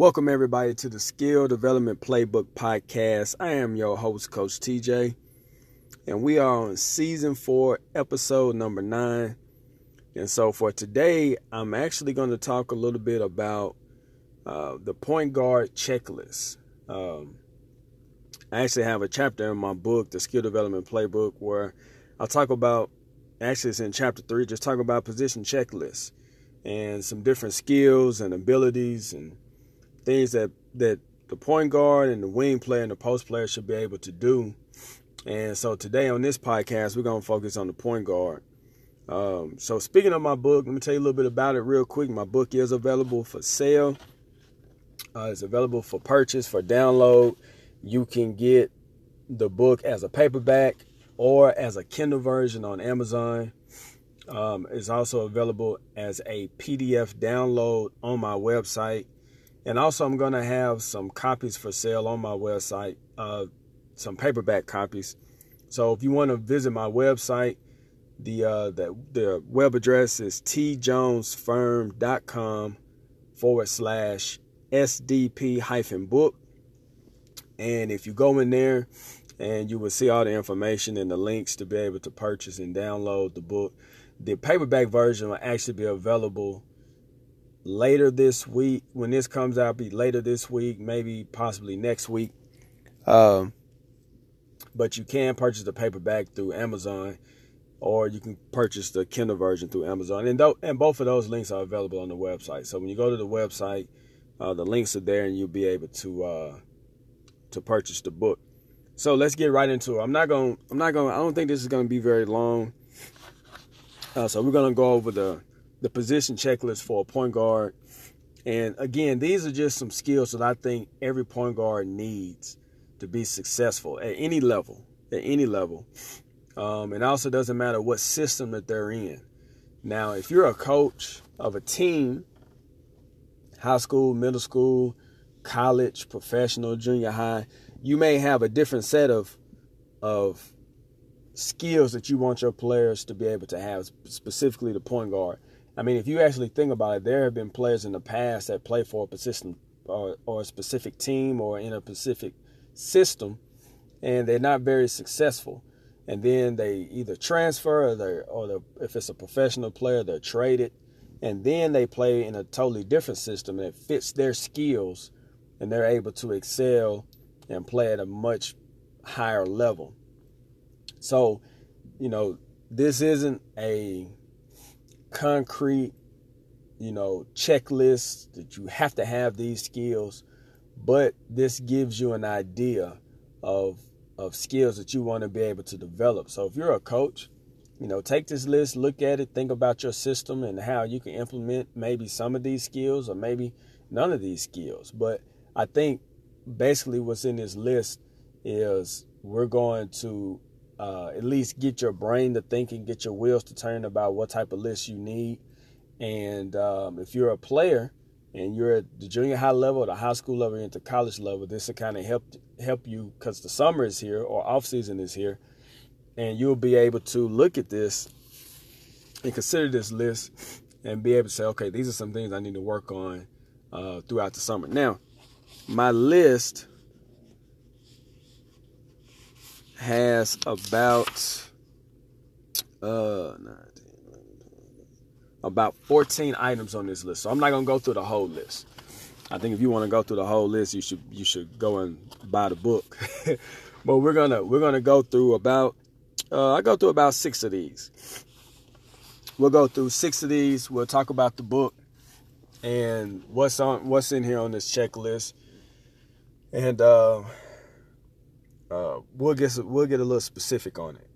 Welcome, everybody, to the Skill Development Playbook Podcast. I am your host, Coach TJ, and we are on season four, episode number nine. And so, for today, I'm actually going to talk a little bit about uh, the point guard checklist. Um, I actually have a chapter in my book, the Skill Development Playbook, where I'll talk about actually, it's in chapter three, just talk about position checklists and some different skills and abilities and things that that the point guard and the wing player and the post player should be able to do. And so today on this podcast, we're gonna focus on the point guard. Um, so speaking of my book, let me tell you a little bit about it real quick. My book is available for sale. Uh, it's available for purchase for download. You can get the book as a paperback or as a Kindle version on Amazon. Um, it's also available as a PDF download on my website and also, I'm going to have some copies for sale on my website, uh, some paperback copies. So if you want to visit my website, the uh, the, the web address is tjonesfirm.com forward slash SDP hyphen book. And if you go in there, and you will see all the information and the links to be able to purchase and download the book. The paperback version will actually be available later this week. When this comes out, be later this week, maybe possibly next week. Um, but you can purchase the paperback through Amazon, or you can purchase the Kindle version through Amazon. And th- and both of those links are available on the website. So when you go to the website, uh, the links are there, and you'll be able to uh, to purchase the book. So let's get right into it. I'm not gonna. I'm not gonna. I don't think this is going to be very long. Uh, so we're going to go over the the position checklist for a point guard. And again, these are just some skills that I think every point guard needs to be successful at any level, at any level. Um, and also doesn't matter what system that they're in. Now, if you're a coach of a team, high school, middle school, college, professional, junior high, you may have a different set of of skills that you want your players to be able to have, specifically the point guard. I mean, if you actually think about it, there have been players in the past that play for a persistent or, or a specific team or in a specific system, and they're not very successful. And then they either transfer or, they or if it's a professional player, they're traded. And then they play in a totally different system that fits their skills, and they're able to excel and play at a much higher level. So, you know, this isn't a concrete, you know, checklist that you have to have these skills, but this gives you an idea of of skills that you want to be able to develop. So if you're a coach, you know, take this list, look at it, think about your system and how you can implement maybe some of these skills or maybe none of these skills. But I think basically what's in this list is we're going to uh, at least get your brain to thinking, get your wheels to turn about what type of list you need. And um, if you're a player and you're at the junior high level, the high school level, into college level, this will kind of help help you because the summer is here or off season is here, and you'll be able to look at this and consider this list and be able to say, okay, these are some things I need to work on uh, throughout the summer. Now, my list has about uh about 14 items on this list. So I'm not gonna go through the whole list. I think if you want to go through the whole list, you should you should go and buy the book. but we're gonna we're gonna go through about uh, I go through about six of these. We'll go through six of these. We'll talk about the book and what's on what's in here on this checklist. And uh, uh, we'll get we'll get a little specific on it.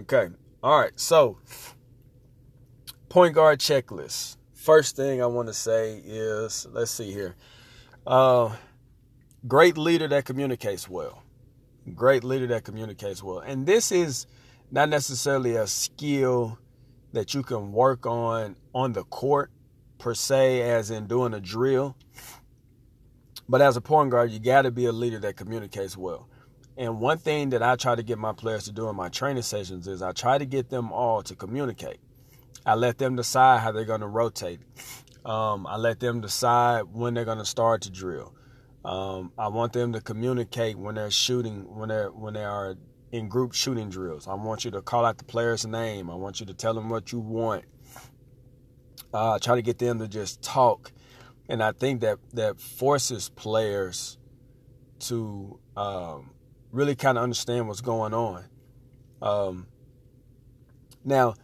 Okay. All right. So, point guard checklist. First thing I want to say is, let's see here. Uh, great leader that communicates well. Great leader that communicates well. And this is not necessarily a skill that you can work on on the court per se, as in doing a drill. But as a point guard, you got to be a leader that communicates well. And one thing that I try to get my players to do in my training sessions is I try to get them all to communicate. I let them decide how they're going to rotate. Um, I let them decide when they're going to start to drill. Um, I want them to communicate when they're shooting, when they're when they are in group shooting drills. I want you to call out the player's name. I want you to tell them what you want. Uh, try to get them to just talk, and I think that that forces players to um, really kind of understand what's going on. Um, now,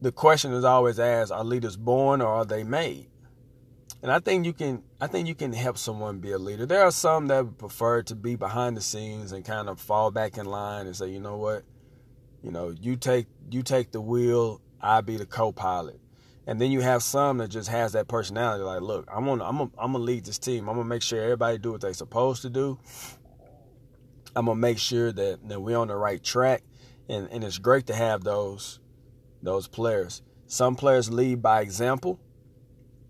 the question is always asked: Are leaders born or are they made? And I think you can I think you can help someone be a leader. There are some that prefer to be behind the scenes and kind of fall back in line and say, you know what, you know, you take you take the wheel, I be the co-pilot. And then you have some that just has that personality, like, look, I'm gonna I'm gonna, I'm gonna lead this team. I'm gonna make sure everybody do what they're supposed to do. I'm gonna make sure that, that we're on the right track. And and it's great to have those those players. Some players lead by example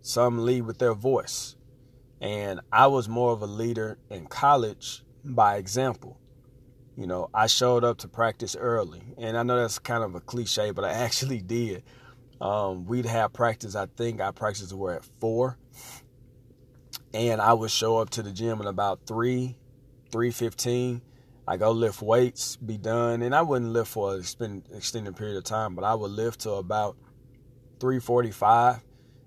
some lead with their voice. And I was more of a leader in college by example. You know, I showed up to practice early. And I know that's kind of a cliche, but I actually did. Um, we'd have practice, I think our practices were at four. And I would show up to the gym at about three, three fifteen. I go lift weights, be done, and I wouldn't lift for an extended period of time, but I would lift to about 345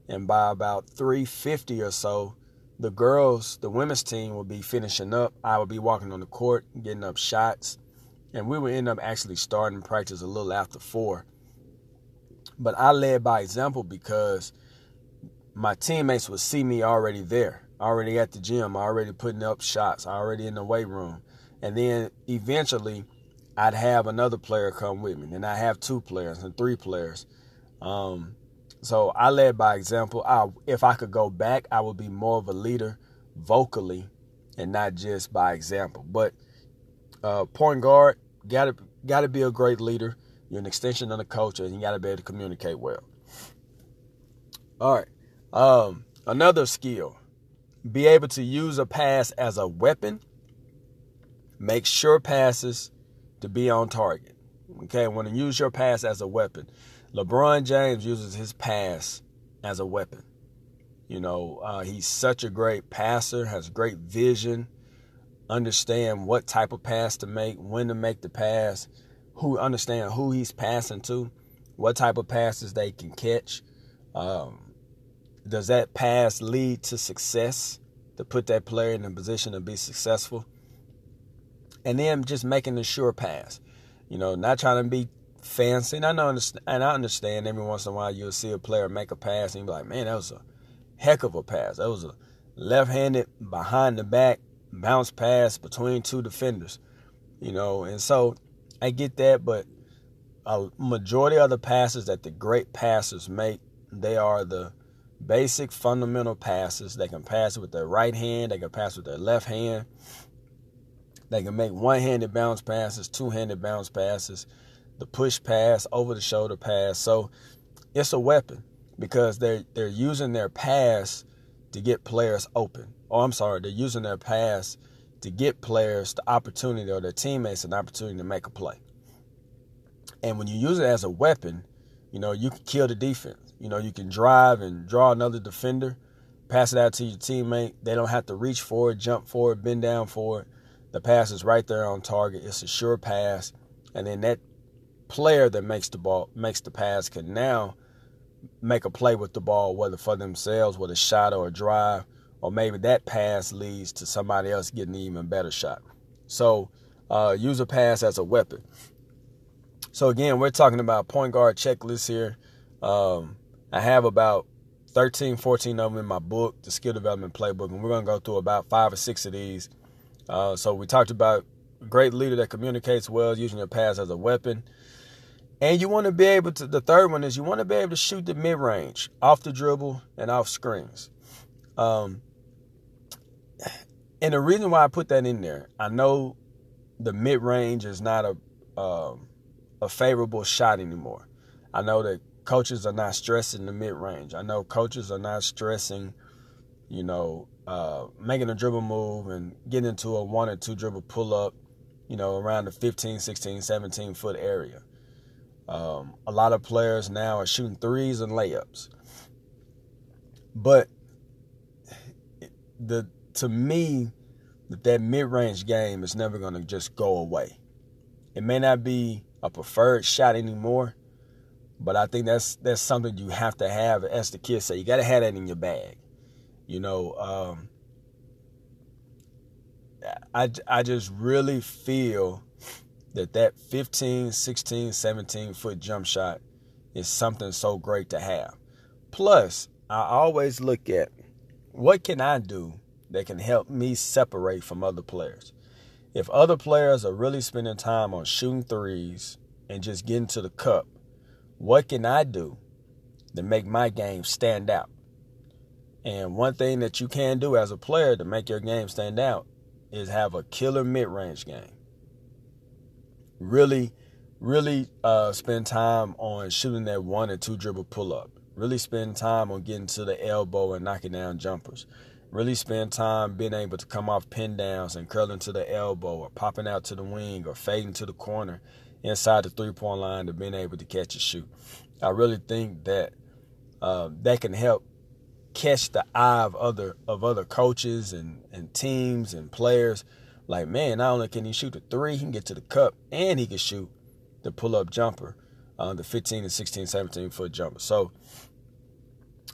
and by about 350 or so the girls the women's team would be finishing up. I would be walking on the court getting up shots and we would end up actually starting practice a little after four. But i led by example because my teammates would see me already there already at the gym already putting up shots already in the weight room and then eventually i'd have another player come with me and i have two players and three players um, so I led by example. I, if I could go back, I would be more of a leader vocally and not just by example. But uh, point guard, gotta gotta be a great leader. You're an extension of the culture, and you gotta be able to communicate well. All right. Um, another skill: be able to use a pass as a weapon. Make sure passes to be on target. Okay, when you use your pass as a weapon. LeBron James uses his pass as a weapon. You know, uh, he's such a great passer, has great vision, understand what type of pass to make, when to make the pass, who understand who he's passing to, what type of passes they can catch. Um, does that pass lead to success to put that player in a position to be successful? And then just making the sure pass. You know, not trying to be fancy. And I know, and I understand every once in a while you'll see a player make a pass and you're like, man, that was a heck of a pass. That was a left-handed behind the back bounce pass between two defenders. You know, and so I get that, but a majority of the passes that the great passers make, they are the basic fundamental passes. They can pass with their right hand, they can pass with their left hand. They can make one-handed bounce passes, two-handed bounce passes the push pass, over the shoulder pass. So it's a weapon because they're they're using their pass to get players open. Oh, I'm sorry, they're using their pass to get players the opportunity or their teammates an opportunity to make a play. And when you use it as a weapon, you know, you can kill the defense. You know, you can drive and draw another defender, pass it out to your teammate. They don't have to reach for it, jump for it, bend down for it. The pass is right there on target. It's a sure pass. And then that player that makes the ball makes the pass can now make a play with the ball, whether for themselves with a shot or a drive, or maybe that pass leads to somebody else getting an even better shot. So uh, use a pass as a weapon. So again, we're talking about point guard checklist here. Um, I have about 13, 14 of them in my book, the skill development playbook, and we're going to go through about five or six of these. Uh, so we talked about great leader that communicates well, using your pass as a weapon. And you want to be able to, the third one is you want to be able to shoot the mid range off the dribble and off screens. Um, and the reason why I put that in there, I know the mid range is not a, um, a favorable shot anymore. I know that coaches are not stressing the mid range. I know coaches are not stressing, you know, uh, making a dribble move and getting into a one or two dribble pull up, you know, around the 15, 16, 17 foot area. Um, a lot of players now are shooting threes and layups. But the to me, that that mid-range game is never going to just go away. It may not be a preferred shot anymore, but I think that's that's something you have to have. As the kids say, you got to have that in your bag. You know, um, I, I just really feel that that 15, 16, 17 foot jump shot is something so great to have. Plus, I always look at what can I do that can help me separate from other players. If other players are really spending time on shooting threes and just getting to the cup, what can I do to make my game stand out? And one thing that you can do as a player to make your game stand out is have a killer mid-range game. Really, really uh, spend time on shooting that one and two dribble pull-up. Really spend time on getting to the elbow and knocking down jumpers. Really spend time being able to come off pin downs and curling to the elbow or popping out to the wing or fading to the corner inside the three-point line to being able to catch a shoot. I really think that uh, that can help catch the eye of other of other coaches and, and teams and players. Like, man, not only can he shoot the three, he can get to the cup and he can shoot the pull up jumper, uh, the 15 and 16, 17 foot jumper. So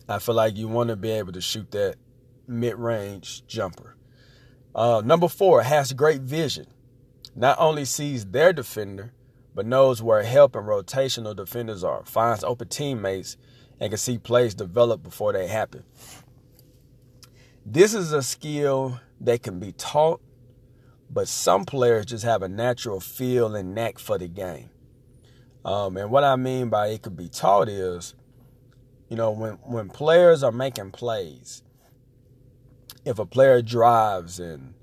I feel like you want to be able to shoot that mid range jumper. Uh, number four has great vision. Not only sees their defender, but knows where help and rotational defenders are, finds open teammates, and can see plays develop before they happen. This is a skill that can be taught, but some players just have a natural feel and knack for the game. Um, and what I mean by it could be taught is, you know, when when players are making plays, if a player drives and,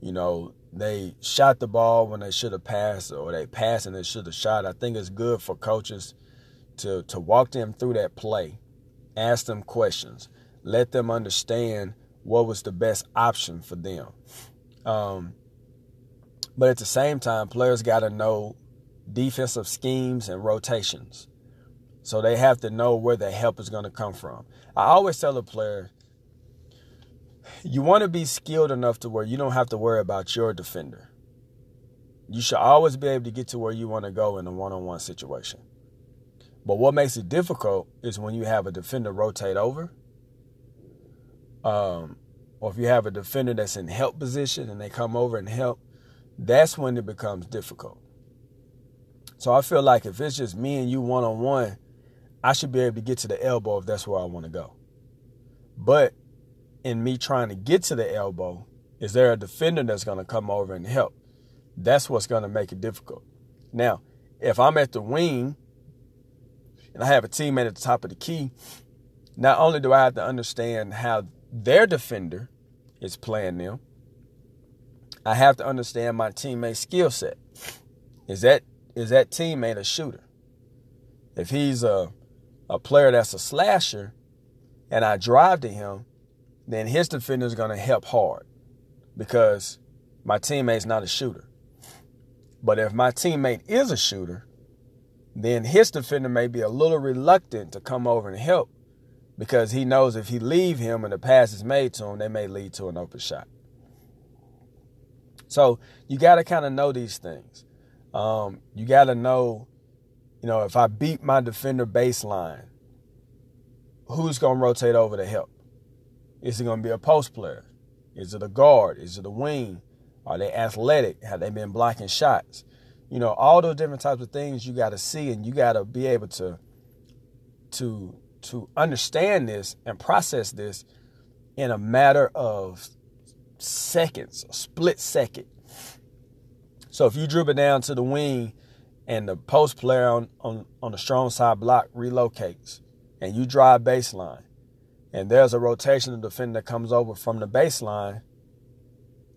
you know, they shot the ball when they should have passed or they passed and they should have shot, I think it's good for coaches to to walk them through that play, ask them questions, let them understand what was the best option for them. Um, but at the same time, players got to know defensive schemes and rotations. So they have to know where the help is going to come from. I always tell a player, you want to be skilled enough to where you don't have to worry about your defender. You should always be able to get to where you want to go in a one on one situation. But what makes it difficult is when you have a defender rotate over, um, or if you have a defender that's in help position and they come over and help, that's when it becomes difficult. So I feel like if it's just me and you one on one, I should be able to get to the elbow if that's where I want to go. But in me trying to get to the elbow, is there a defender that's going to come over and help? That's what's going to make it difficult. Now, if I'm at the wing and I have a teammate at the top of the key, not only do I have to understand how their defender is playing them, I have to understand my teammate's skill set. Is that is that teammate a shooter? If he's a a player that's a slasher and I drive to him, then his defender is going to help hard because my teammate's not a shooter. But if my teammate is a shooter, then his defender may be a little reluctant to come over and help because he knows if he leave him and the pass is made to him, they may lead to an open shot. So you got to kind of know these things. Um, you got to know, you know, if I beat my defender baseline, who's going to rotate over to help? Is it going to be a post player? Is it a guard? Is it a wing? Are they athletic? Have they been blocking shots? You know all those different types of things you got to see and you got to be able to to to understand this and process this in a matter of seconds split second. So if you dribble down to the wing and the post player on, on, on the strong side block relocates and you drive baseline and there's a rotational defender that comes over from the baseline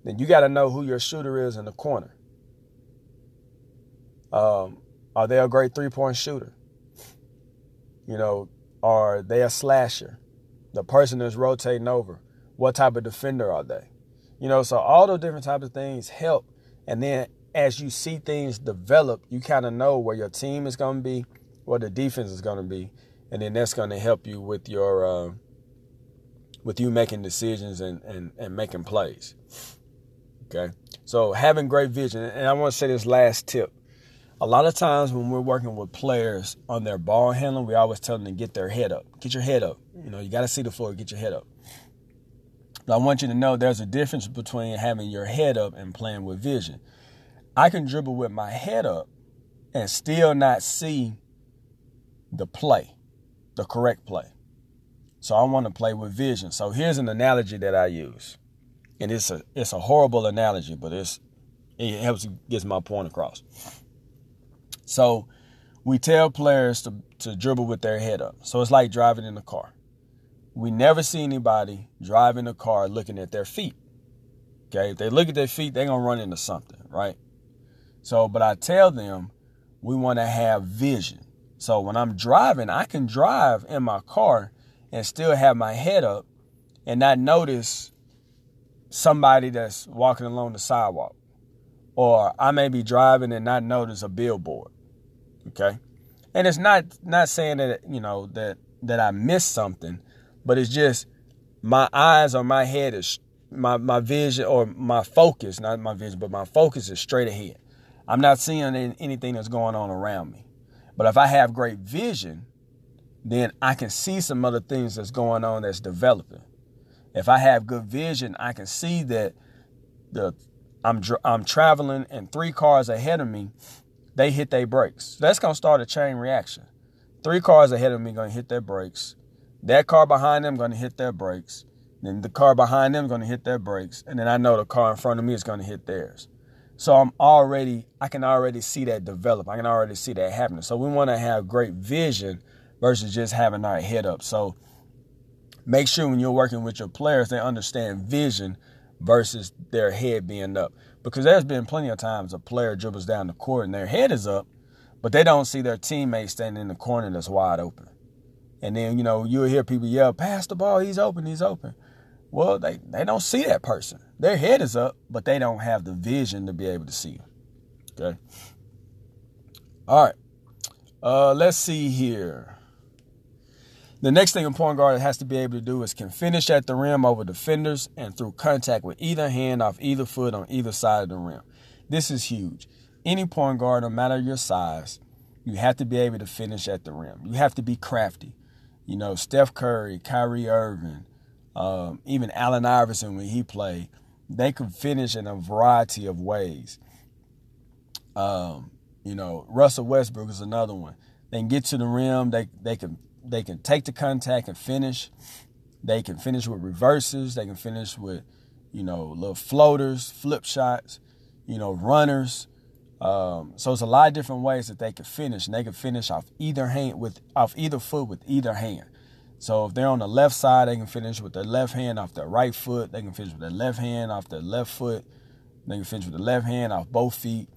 then you got to know who your shooter is in the corner um, are they a great three point shooter? You know, are they a slasher? The person that's rotating over, what type of defender are they? You know, so all those different types of things help. And then as you see things develop, you kind of know where your team is going to be, where the defense is going to be, and then that's going to help you with your uh, with you making decisions and, and, and making plays. Okay. So having great vision, and I want to say this last tip. A lot of times when we're working with players on their ball handling, we always tell them to get their head up. Get your head up. You know, you got to see the floor, get your head up. But I want you to know there's a difference between having your head up and playing with vision. I can dribble with my head up and still not see the play, the correct play. So I want to play with vision. So here's an analogy that I use. And it's a it's a horrible analogy, but it's it helps gets my point across. So we tell players to, to dribble with their head up. So it's like driving in a car. We never see anybody driving a car looking at their feet. Okay, if they look at their feet, they're gonna run into something, right? So, but I tell them we want to have vision. So when I'm driving, I can drive in my car and still have my head up and not notice somebody that's walking along the sidewalk. Or I may be driving and not notice a billboard. Okay? And it's not not saying that you know that that I missed something, but it's just my eyes or my head is my my vision or my focus, not my vision, but my focus is straight ahead. I'm not seeing anything that's going on around me. But if I have great vision, then I can see some other things that's going on that's developing. If I have good vision, I can see that the I'm I'm traveling and three cars ahead of me, they hit their brakes. That's gonna start a chain reaction. Three cars ahead of me gonna hit their brakes. That car behind them gonna hit their brakes. Then the car behind them gonna hit their brakes, and then I know the car in front of me is gonna hit theirs. So I'm already, I can already see that develop. I can already see that happening. So we want to have great vision versus just having our head up. So make sure when you're working with your players, they understand vision versus their head being up. Because there's been plenty of times a player dribbles down the court and their head is up, but they don't see their teammate standing in the corner that's wide open. And then, you know, you'll hear people yell, pass the ball, he's open, he's open. Well, they, they don't see that person. Their head is up, but they don't have the vision to be able to see. Okay. All right. Uh, let's see here. The next thing a point guard has to be able to do is can finish at the rim over defenders and through contact with either hand off either foot on either side of the rim. This is huge. Any point guard, no matter your size, you have to be able to finish at the rim. You have to be crafty. You know, Steph Curry, Kyrie Irving, um, even Allen Iverson when he played, they could finish in a variety of ways. Um, you know, Russell Westbrook is another one. They can get to the rim. They they can they can take the contact and finish. They can finish with reverses. They can finish with, you know, little floaters, flip shots, you know, runners. Um, so it's a lot of different ways that they can finish, and they can finish off either hand with off either foot with either hand. So if they're on the left side, they can finish with their left hand off their right foot. They can finish with their left hand off their left foot. They can finish with the left hand off both feet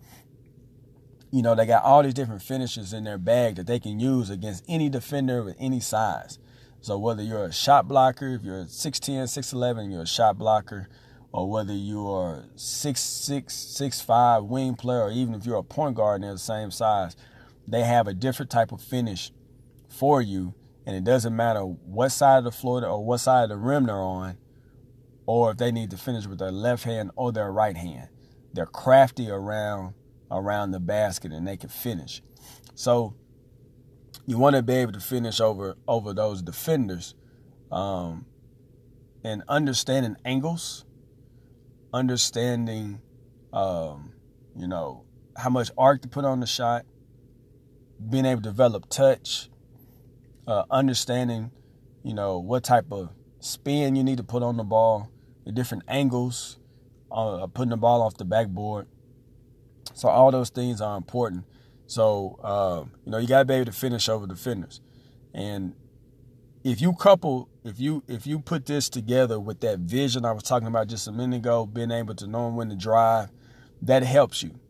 you know, they got all these different finishes in their bag that they can use against any defender with any size. So whether you're a shot blocker, if you're 6'10, 6'11, you're a shot blocker, or whether you are 6'6, 6'5 wing player, or even if you're a point guard and they're the same size, they have a different type of finish for you. And it doesn't matter what side of the floor or what side of the rim they're on, or if they need to finish with their left hand or their right hand. They're crafty around around the basket and they can finish. So you want to be able to finish over over those defenders, um, and understanding angles, understanding, um, you know, how much arc to put on the shot, being able to develop touch, uh, understanding, you know, what type of spin you need to put on the ball, the different angles, uh, putting the ball off the backboard. So all those things are important. So uh, you know you got to be able to finish over defenders, and if you couple, if you if you put this together with that vision I was talking about just a minute ago, being able to know when to drive, that helps you.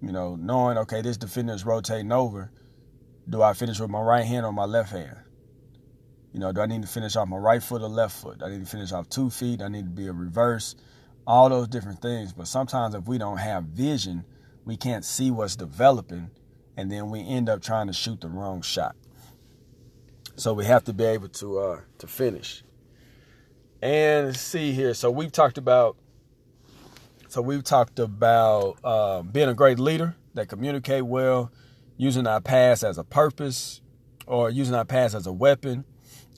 You know, knowing okay, this defender is rotating over. Do I finish with my right hand or my left hand? You know, do I need to finish off my right foot or left foot? Do I need to finish off two feet? I need to be a reverse. All those different things. But sometimes if we don't have vision, we can't see what's developing, and then we end up trying to shoot the wrong shot. So we have to be able to uh, to finish. And see here. So we've talked about. So we've talked about uh, being a great leader that communicate well, using our past as a purpose, or using our past as a weapon,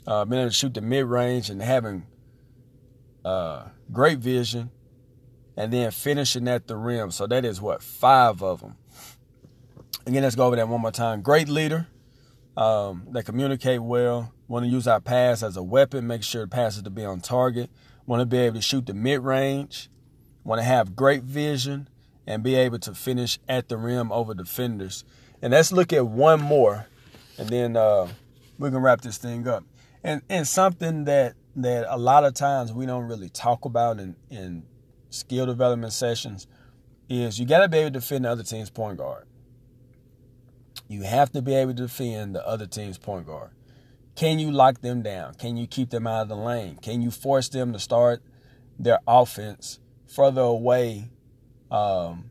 uh, being able to shoot the mid range and having uh, great vision, and then finishing at the rim. So that is what five of them. Again, let's go over that one more time. Great leader um, that communicate well. Want to use our pass as a weapon. Make sure the pass is to be on target. Want to be able to shoot the mid range. Want to have great vision and be able to finish at the rim over defenders. And let's look at one more, and then uh, we can wrap this thing up. And and something that that a lot of times we don't really talk about in, in skill development sessions is you got to be able to defend the other team's point guard. You have to be able to defend the other team's point guard. Can you lock them down? Can you keep them out of the lane? Can you force them to start their offense further away um,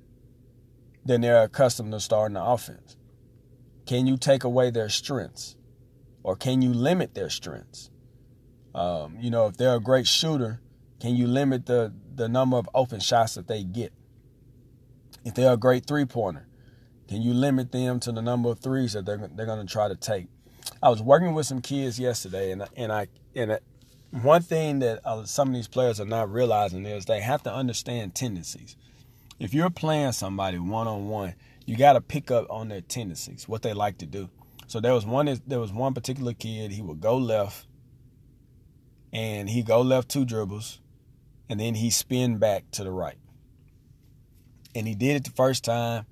than they're accustomed to starting the offense? Can you take away their strengths? Or can you limit their strengths? Um, you know, if they're a great shooter, can you limit the, the number of open shots that they get? If they're a great three pointer, can you limit them to the number of threes that they're, they're going to try to take? I was working with some kids yesterday, and and I and one thing that uh, some of these players are not realizing is they have to understand tendencies. If you're playing somebody one on one, you got to pick up on their tendencies, what they like to do. So there was one there was one particular kid. He would go left, and he go left two dribbles, and then he spin back to the right. And he did it the first time,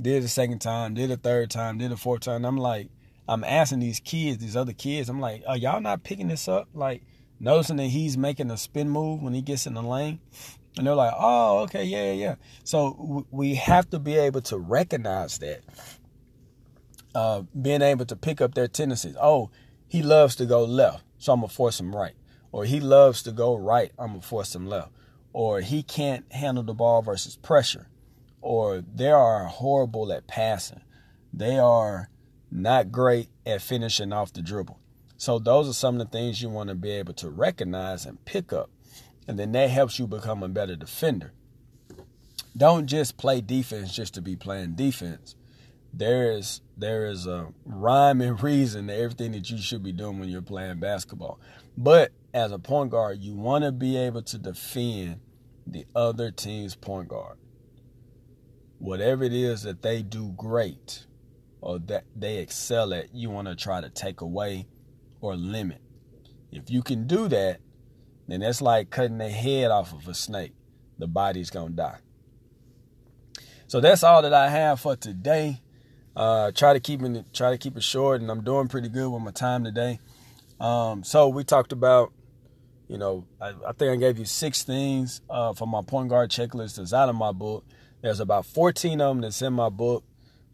did it the second time, did it the third time, did it the fourth time. I'm like, I'm asking these kids, these other kids, I'm like, are y'all not picking this up? Like, noticing that he's making a spin move when he gets in the lane. And they're like, oh, okay, yeah, yeah. So we have to be able to recognize that. Uh, being able to pick up their tendencies. Oh, he loves to go left, so I'm going to force him right. Or he loves to go right, I'm going to force him left. Or he can't handle the ball versus pressure. Or they are horrible at passing. They are not great at finishing off the dribble. So those are some of the things you want to be able to recognize and pick up. And then that helps you become a better defender. Don't just play defense just to be playing defense. There is there is a rhyme and reason to everything that you should be doing when you're playing basketball. But as a point guard, you want to be able to defend the other team's point guard. Whatever it is that they do great, or that they excel at, you want to try to take away or limit. If you can do that, then that's like cutting the head off of a snake. The body's gonna die. So that's all that I have for today. Uh, try to keep it try to keep it short, and I'm doing pretty good with my time today. Um, so we talked about, you know, I, I think I gave you six things uh, for my point guard checklist that's out of my book. There's about 14 of them that's in my book.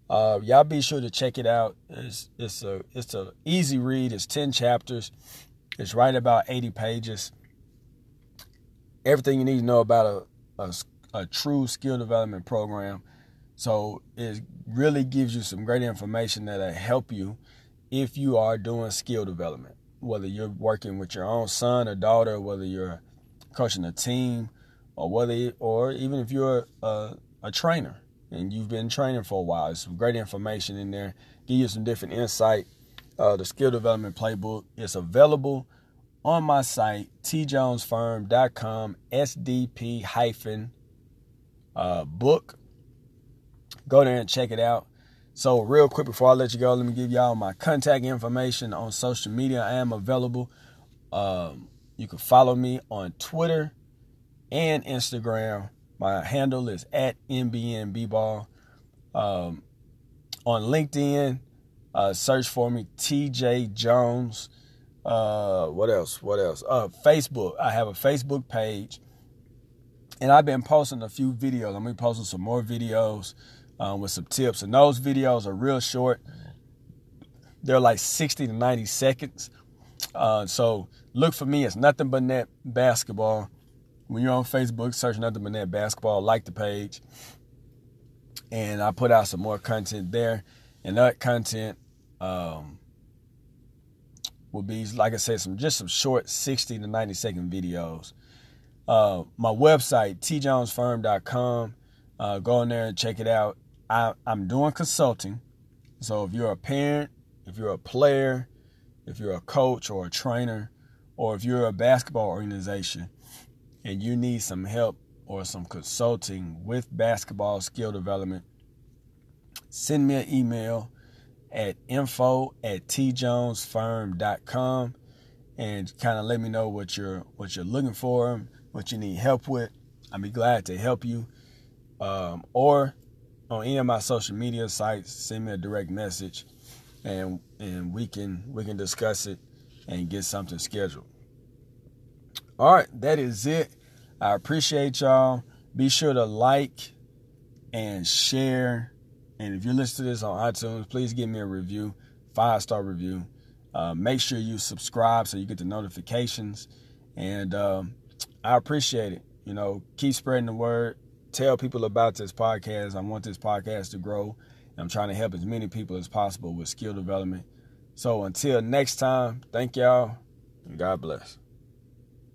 Uh, y'all be sure to check it out. It's it's a it's a easy read. It's ten chapters. It's right about eighty pages. Everything you need to know about a, a, a true skill development program. So it really gives you some great information that'll help you if you are doing skill development. Whether you're working with your own son or daughter, whether you're coaching a team, or whether or even if you're a, a trainer and you've been training for a while. There's some great information in there. Give you some different insight. Uh, the skill development playbook is available on my site, tjonesfirm.com, SDP hyphen uh, book. Go there and check it out. So, real quick before I let you go, let me give y'all my contact information on social media. I am available. Um, you can follow me on Twitter and Instagram my handle is at MBNBBall. Um, on LinkedIn, uh, search for me, TJ Jones. Uh, what else? What else? Uh, Facebook. I have a Facebook page, and I've been posting a few videos. I'm gonna be posting some more videos um, with some tips, and those videos are real short. They're like 60 to 90 seconds. Uh, so look for me. It's nothing but net basketball. When you're on Facebook, search nothing but net basketball, like the page. And I put out some more content there. And that content um, will be, like I said, some just some short 60 to 90 second videos. Uh, my website, tjonesfirm.com. Uh, go in there and check it out. I, I'm doing consulting. So if you're a parent, if you're a player, if you're a coach or a trainer, or if you're a basketball organization and you need some help or some consulting with basketball skill development, send me an email at info at tjonesfirm.com and kind of let me know what you're what you're looking for, what you need help with. I'd be glad to help you. Um, or on any of my social media sites, send me a direct message and and we can we can discuss it and get something scheduled. All right, that is it. I appreciate y'all. Be sure to like and share. And if you listen to this on iTunes, please give me a review, five star review. Uh, make sure you subscribe so you get the notifications. And um, I appreciate it. You know, keep spreading the word. Tell people about this podcast. I want this podcast to grow. I'm trying to help as many people as possible with skill development. So until next time, thank y'all and God bless.